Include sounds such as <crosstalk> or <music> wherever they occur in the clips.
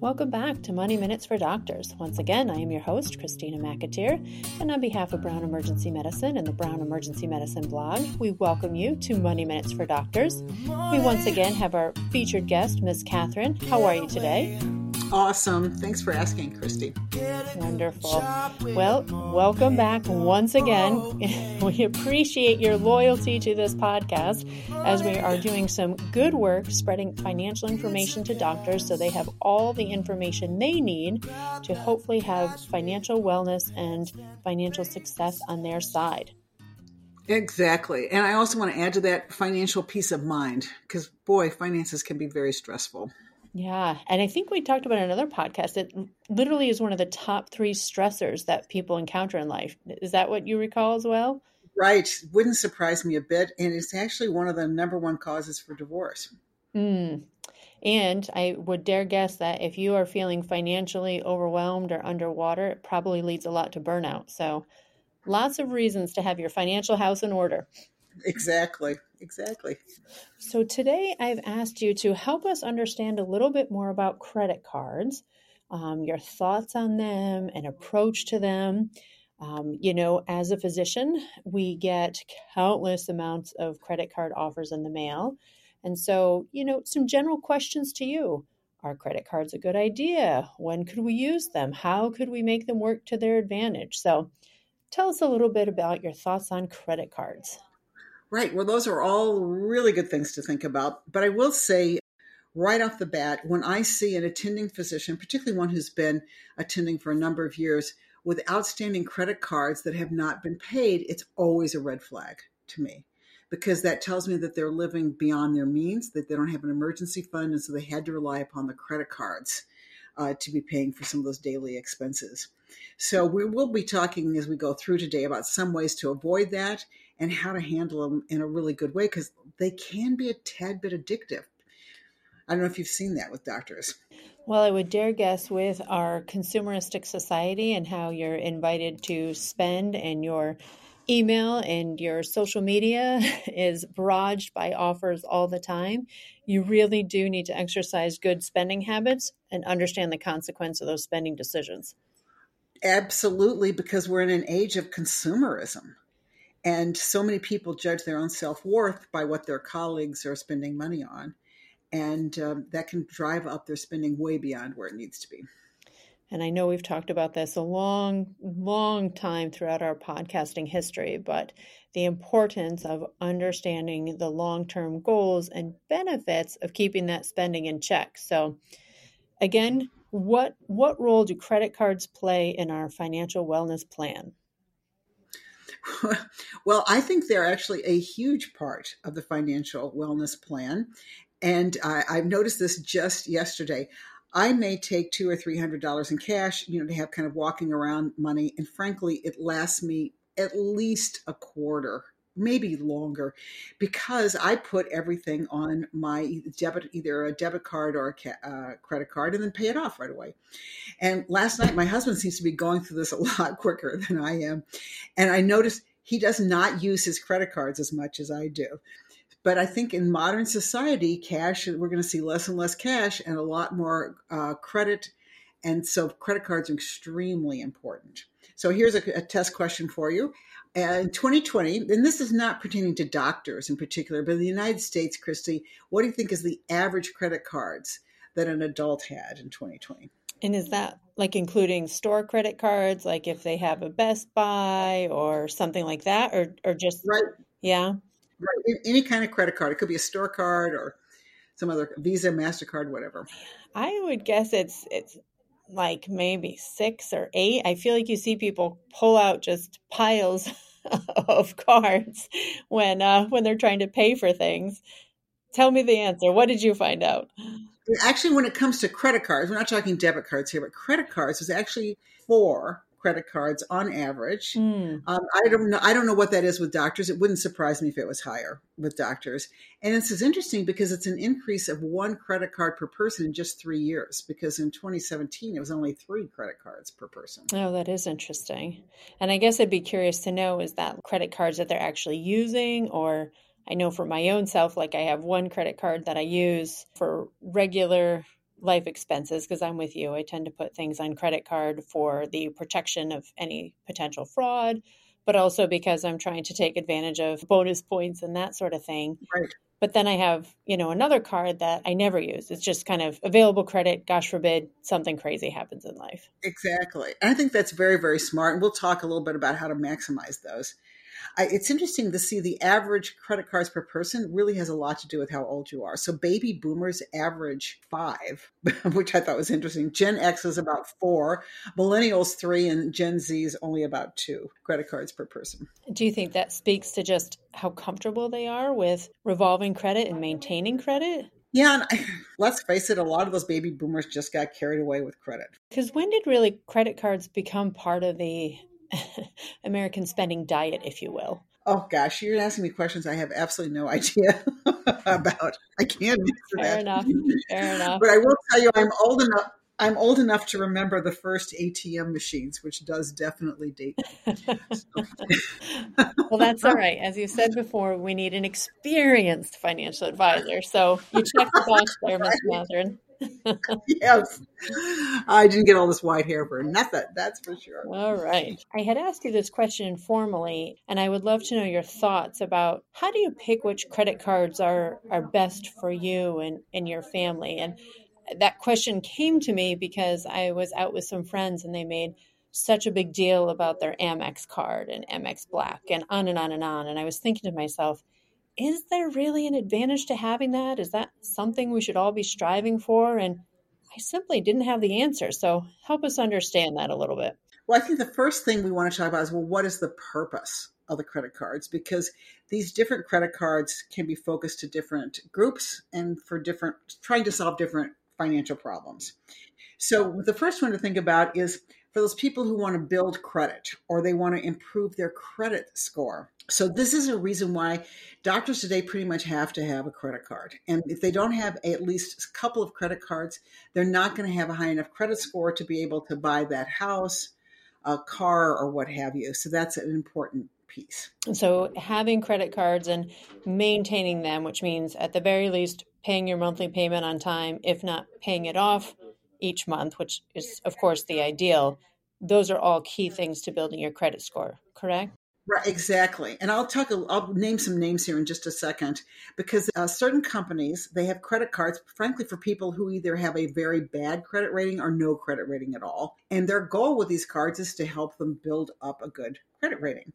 Welcome back to Money Minutes for Doctors. Once again, I am your host, Christina McAteer, and on behalf of Brown Emergency Medicine and the Brown Emergency Medicine blog, we welcome you to Money Minutes for Doctors. We once again have our featured guest, Miss Catherine. How are you today? Awesome. Thanks for asking, Christy. Wonderful. Well, welcome back once again. <laughs> We appreciate your loyalty to this podcast as we are doing some good work spreading financial information to doctors so they have all the information they need to hopefully have financial wellness and financial success on their side. Exactly. And I also want to add to that financial peace of mind because, boy, finances can be very stressful. Yeah. And I think we talked about another podcast. It literally is one of the top three stressors that people encounter in life. Is that what you recall as well? Right. Wouldn't surprise me a bit. And it's actually one of the number one causes for divorce. Mm. And I would dare guess that if you are feeling financially overwhelmed or underwater, it probably leads a lot to burnout. So, lots of reasons to have your financial house in order. Exactly. Exactly. So, today I've asked you to help us understand a little bit more about credit cards, um, your thoughts on them, and approach to them. Um, you know, as a physician, we get countless amounts of credit card offers in the mail. And so, you know, some general questions to you. Are credit cards a good idea? When could we use them? How could we make them work to their advantage? So, tell us a little bit about your thoughts on credit cards. Right. Well, those are all really good things to think about. But I will say right off the bat, when I see an attending physician, particularly one who's been attending for a number of years, with outstanding credit cards that have not been paid, it's always a red flag to me because that tells me that they're living beyond their means, that they don't have an emergency fund, and so they had to rely upon the credit cards uh, to be paying for some of those daily expenses. So we will be talking as we go through today about some ways to avoid that and how to handle them in a really good way because they can be a tad bit addictive. I don't know if you've seen that with doctors. Well, I would dare guess with our consumeristic society and how you're invited to spend and your email and your social media <laughs> is barraged by offers all the time, you really do need to exercise good spending habits and understand the consequence of those spending decisions. Absolutely, because we're in an age of consumerism. And so many people judge their own self worth by what their colleagues are spending money on. And um, that can drive up their spending way beyond where it needs to be. And I know we've talked about this a long, long time throughout our podcasting history, but the importance of understanding the long term goals and benefits of keeping that spending in check. So, again, what, what role do credit cards play in our financial wellness plan? <laughs> well, I think they're actually a huge part of the financial wellness plan. And I, I've noticed this just yesterday. I may take two or three hundred dollars in cash, you know, to have kind of walking around money. And frankly, it lasts me at least a quarter, maybe longer, because I put everything on my debit, either a debit card or a uh, credit card, and then pay it off right away. And last night, my husband seems to be going through this <laughs> a lot quicker than I am, and I noticed he does not use his credit cards as much as I do. But I think in modern society, cash, we're going to see less and less cash and a lot more uh, credit. And so credit cards are extremely important. So here's a, a test question for you. Uh, in 2020, and this is not pertaining to doctors in particular, but in the United States, Christy, what do you think is the average credit cards that an adult had in 2020? And is that like including store credit cards, like if they have a Best Buy or something like that, or or just right? Yeah, Right. Any kind of credit card. It could be a store card or some other Visa, Mastercard, whatever. I would guess it's it's like maybe six or eight. I feel like you see people pull out just piles <laughs> of cards when uh, when they're trying to pay for things. Tell me the answer. What did you find out? Actually, when it comes to credit cards, we're not talking debit cards here, but credit cards is actually four credit cards on average. Mm. Um, I don't know. I don't know what that is with doctors. It wouldn't surprise me if it was higher with doctors. And this is interesting because it's an increase of one credit card per person in just three years. Because in 2017 it was only three credit cards per person. Oh, that is interesting. And I guess I'd be curious to know is that credit cards that they're actually using, or I know for my own self, like I have one credit card that I use for regular life expenses because I'm with you. I tend to put things on credit card for the protection of any potential fraud, but also because I'm trying to take advantage of bonus points and that sort of thing. Right. But then I have, you know, another card that I never use. It's just kind of available credit. Gosh forbid something crazy happens in life. Exactly. And I think that's very, very smart. And we'll talk a little bit about how to maximize those. I, it's interesting to see the average credit cards per person really has a lot to do with how old you are. So baby boomers average five, <laughs> which I thought was interesting. Gen X is about four, millennials three, and Gen Z is only about two credit cards per person. Do you think that speaks to just how comfortable they are with revolving credit and maintaining credit? Yeah, and I, <laughs> let's face it, a lot of those baby boomers just got carried away with credit. Because when did really credit cards become part of the <laughs> American spending diet, if you will? Oh gosh, you're asking me questions I have absolutely no <laughs> idea <laughs> about. I can't answer Fair that. enough. Fair enough. But I will tell you, I'm old enough. I'm old enough to remember the first ATM machines, which does definitely date. me. well, that's all right. As you said before, we need an experienced financial advisor. So you check the box there, Miss Mathern. <laughs> yes, I didn't get all this white hair for nothing. That's for sure. All right. I had asked you this question informally, and I would love to know your thoughts about how do you pick which credit cards are, are best for you and, and your family? And that question came to me because I was out with some friends and they made such a big deal about their Amex card and Amex Black and on and on and on. And I was thinking to myself, is there really an advantage to having that? Is that something we should all be striving for? And I simply didn't have the answer. So help us understand that a little bit. Well, I think the first thing we want to talk about is well, what is the purpose of the credit cards? Because these different credit cards can be focused to different groups and for different, trying to solve different financial problems. So the first one to think about is for those people who want to build credit or they want to improve their credit score. So this is a reason why doctors today pretty much have to have a credit card. And if they don't have at least a couple of credit cards, they're not going to have a high enough credit score to be able to buy that house, a car, or what have you. So that's an important piece. So having credit cards and maintaining them, which means at the very least paying your monthly payment on time, if not paying it off each month, which is of course the ideal. Those are all key things to building your credit score, correct? Right, exactly. And I'll talk. I'll name some names here in just a second because uh, certain companies they have credit cards, frankly, for people who either have a very bad credit rating or no credit rating at all. And their goal with these cards is to help them build up a good credit rating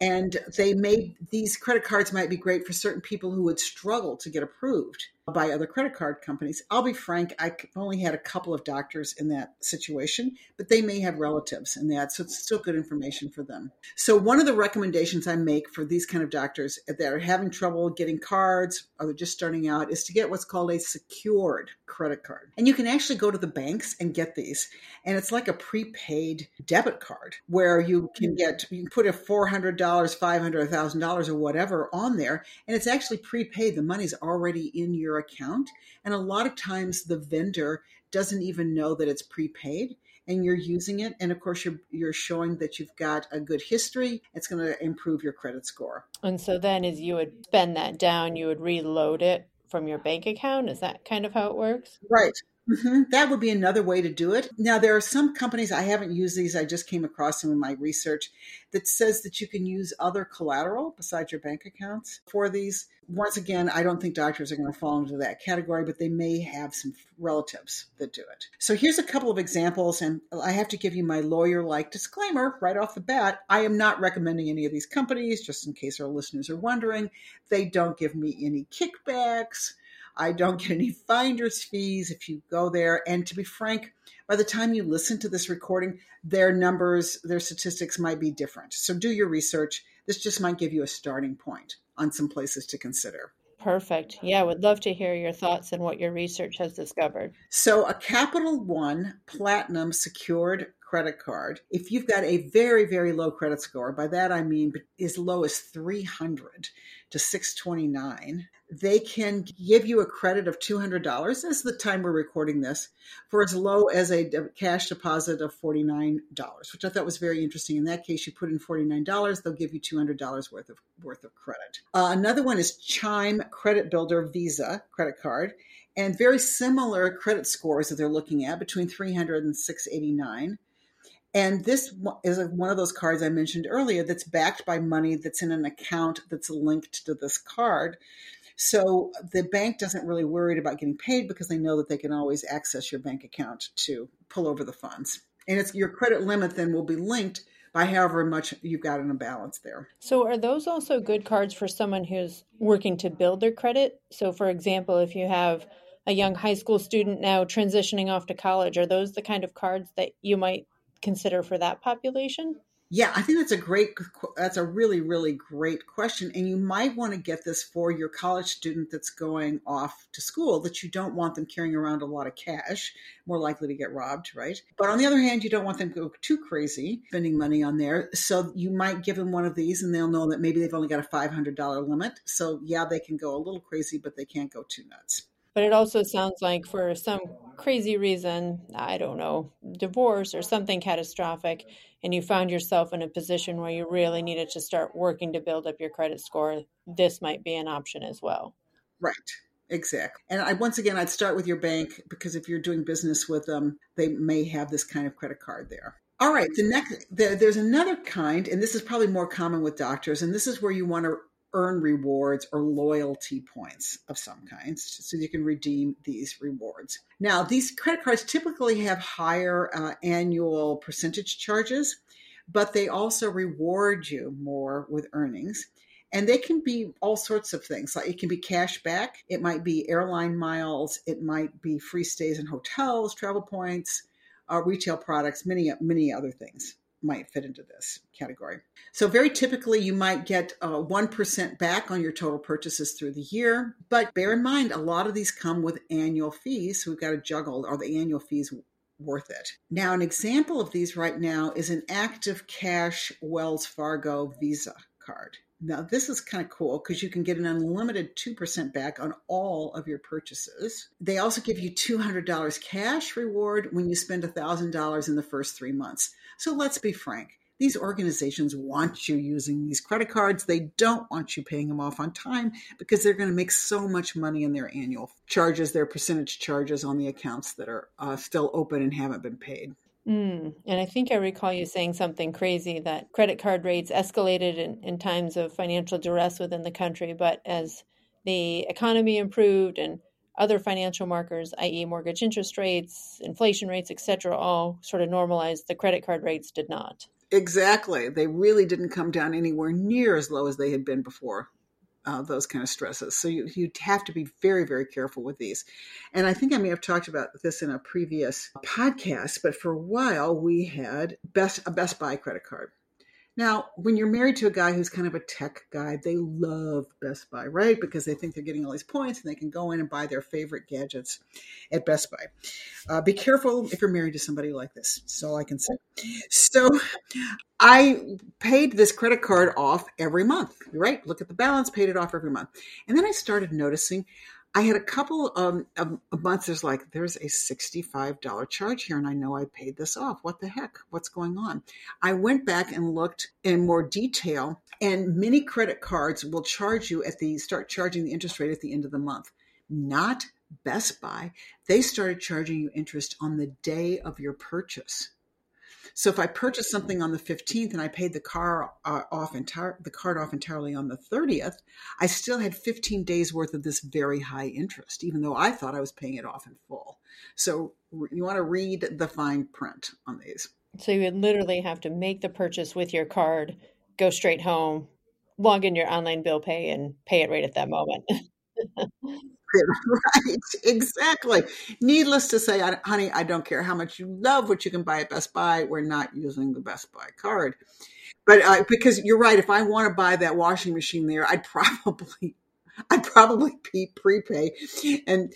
and they made these credit cards might be great for certain people who would struggle to get approved by other credit card companies. I'll be frank, I only had a couple of doctors in that situation, but they may have relatives in that, so it's still good information for them. So one of the recommendations I make for these kind of doctors that are having trouble getting cards or they're just starting out is to get what's called a secured credit card. And you can actually go to the banks and get these. And it's like a prepaid debit card where you can get you can put a $400, $500, $1000 or whatever on there and it's actually prepaid. The money's already in your account. And a lot of times the vendor doesn't even know that it's prepaid and you're using it. And of course, you're, you're showing that you've got a good history. It's going to improve your credit score. And so then, as you would spend that down, you would reload it from your bank account. Is that kind of how it works? Right. Mm-hmm. That would be another way to do it. Now, there are some companies, I haven't used these, I just came across them in my research, that says that you can use other collateral besides your bank accounts for these. Once again, I don't think doctors are going to fall into that category, but they may have some relatives that do it. So here's a couple of examples, and I have to give you my lawyer like disclaimer right off the bat. I am not recommending any of these companies, just in case our listeners are wondering. They don't give me any kickbacks. I don't get any finder's fees if you go there. And to be frank, by the time you listen to this recording, their numbers, their statistics might be different. So do your research. This just might give you a starting point on some places to consider. Perfect. Yeah, would love to hear your thoughts and what your research has discovered. So, a Capital One Platinum secured credit card, if you've got a very, very low credit score, by that I mean as low as 300 to 629, they can give you a credit of $200. This is the time we're recording this for as low as a cash deposit of $49, which I thought was very interesting. In that case, you put in $49, they'll give you $200 worth of worth of credit. Uh, another one is Chime Credit Builder Visa credit card and very similar credit scores that they're looking at between 300 and 689. And this is one of those cards I mentioned earlier that's backed by money that's in an account that's linked to this card. So the bank doesn't really worry about getting paid because they know that they can always access your bank account to pull over the funds. And it's your credit limit then will be linked by however much you've got in a balance there. So are those also good cards for someone who's working to build their credit? So for example, if you have a young high school student now transitioning off to college, are those the kind of cards that you might consider for that population? Yeah, I think that's a great, that's a really, really great question. And you might want to get this for your college student that's going off to school that you don't want them carrying around a lot of cash, more likely to get robbed, right? But on the other hand, you don't want them to go too crazy spending money on there. So you might give them one of these and they'll know that maybe they've only got a $500 limit. So yeah, they can go a little crazy, but they can't go too nuts. But it also sounds like for some crazy reason, I don't know, divorce or something catastrophic, and you found yourself in a position where you really needed to start working to build up your credit score, this might be an option as well. Right. Exactly. And I, once again, I'd start with your bank because if you're doing business with them, they may have this kind of credit card there. All right. The next, the, there's another kind, and this is probably more common with doctors, and this is where you want to earn rewards or loyalty points of some kinds so you can redeem these rewards. Now, these credit cards typically have higher uh, annual percentage charges, but they also reward you more with earnings. And they can be all sorts of things. Like it can be cash back, it might be airline miles, it might be free stays in hotels, travel points, uh, retail products, many many other things might fit into this category. So, very typically, you might get uh, 1% back on your total purchases through the year. But bear in mind, a lot of these come with annual fees. So, we've got to juggle are the annual fees worth it? Now, an example of these right now is an active cash Wells Fargo Visa card. Now, this is kind of cool because you can get an unlimited 2% back on all of your purchases. They also give you $200 cash reward when you spend $1,000 in the first three months. So let's be frank. These organizations want you using these credit cards. They don't want you paying them off on time because they're going to make so much money in their annual charges, their percentage charges on the accounts that are uh, still open and haven't been paid. Mm. And I think I recall you saying something crazy that credit card rates escalated in, in times of financial duress within the country, but as the economy improved and other financial markers, i.e., mortgage interest rates, inflation rates, etc., all sort of normalized. The credit card rates did not. Exactly. They really didn't come down anywhere near as low as they had been before. Uh, those kind of stresses. So you, you have to be very, very careful with these. And I think I may have talked about this in a previous podcast, but for a while we had best a Best Buy credit card. Now, when you're married to a guy who's kind of a tech guy, they love Best Buy, right? Because they think they're getting all these points and they can go in and buy their favorite gadgets at Best Buy. Uh, be careful if you're married to somebody like this. That's all I can say. So I paid this credit card off every month, right? Look at the balance, paid it off every month. And then I started noticing I had a couple um, of, of months. There's like there's a sixty-five dollar charge here, and I know I paid this off. What the heck? What's going on? I went back and looked in more detail, and many credit cards will charge you at the start charging the interest rate at the end of the month. Not Best Buy. They started charging you interest on the day of your purchase. So if I purchased something on the 15th and I paid the car uh, off entire the card off entirely on the 30th, I still had 15 days worth of this very high interest, even though I thought I was paying it off in full. So you want to read the fine print on these. So you would literally have to make the purchase with your card, go straight home, log in your online bill pay, and pay it right at that moment. <laughs> <laughs> right, exactly. Needless to say, honey, I don't care how much you love what you can buy at Best Buy. We're not using the Best Buy card, but uh, because you're right, if I want to buy that washing machine there, I'd <laughs> probably, I'd probably be prepay, and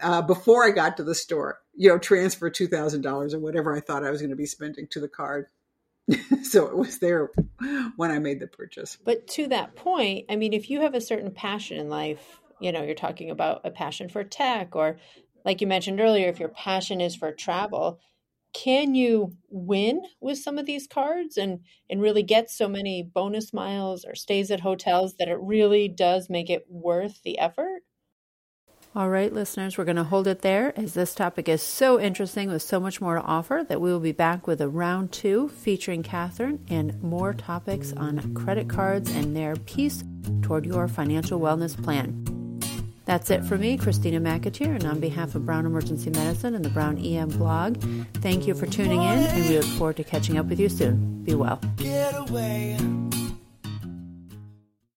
uh, before I got to the store, you know, transfer $2,000 or whatever I thought I was going to be spending to the card. <laughs> so it was there when I made the purchase. But to that point, I mean, if you have a certain passion in life, you know, you're talking about a passion for tech, or like you mentioned earlier, if your passion is for travel, can you win with some of these cards and and really get so many bonus miles or stays at hotels that it really does make it worth the effort? All right, listeners, we're going to hold it there as this topic is so interesting with so much more to offer that we will be back with a round two featuring Catherine and more topics on credit cards and their piece toward your financial wellness plan. That's it for me, Christina McAteer, and on behalf of Brown Emergency Medicine and the Brown EM blog, thank you for tuning in, and we look forward to catching up with you soon. Be well.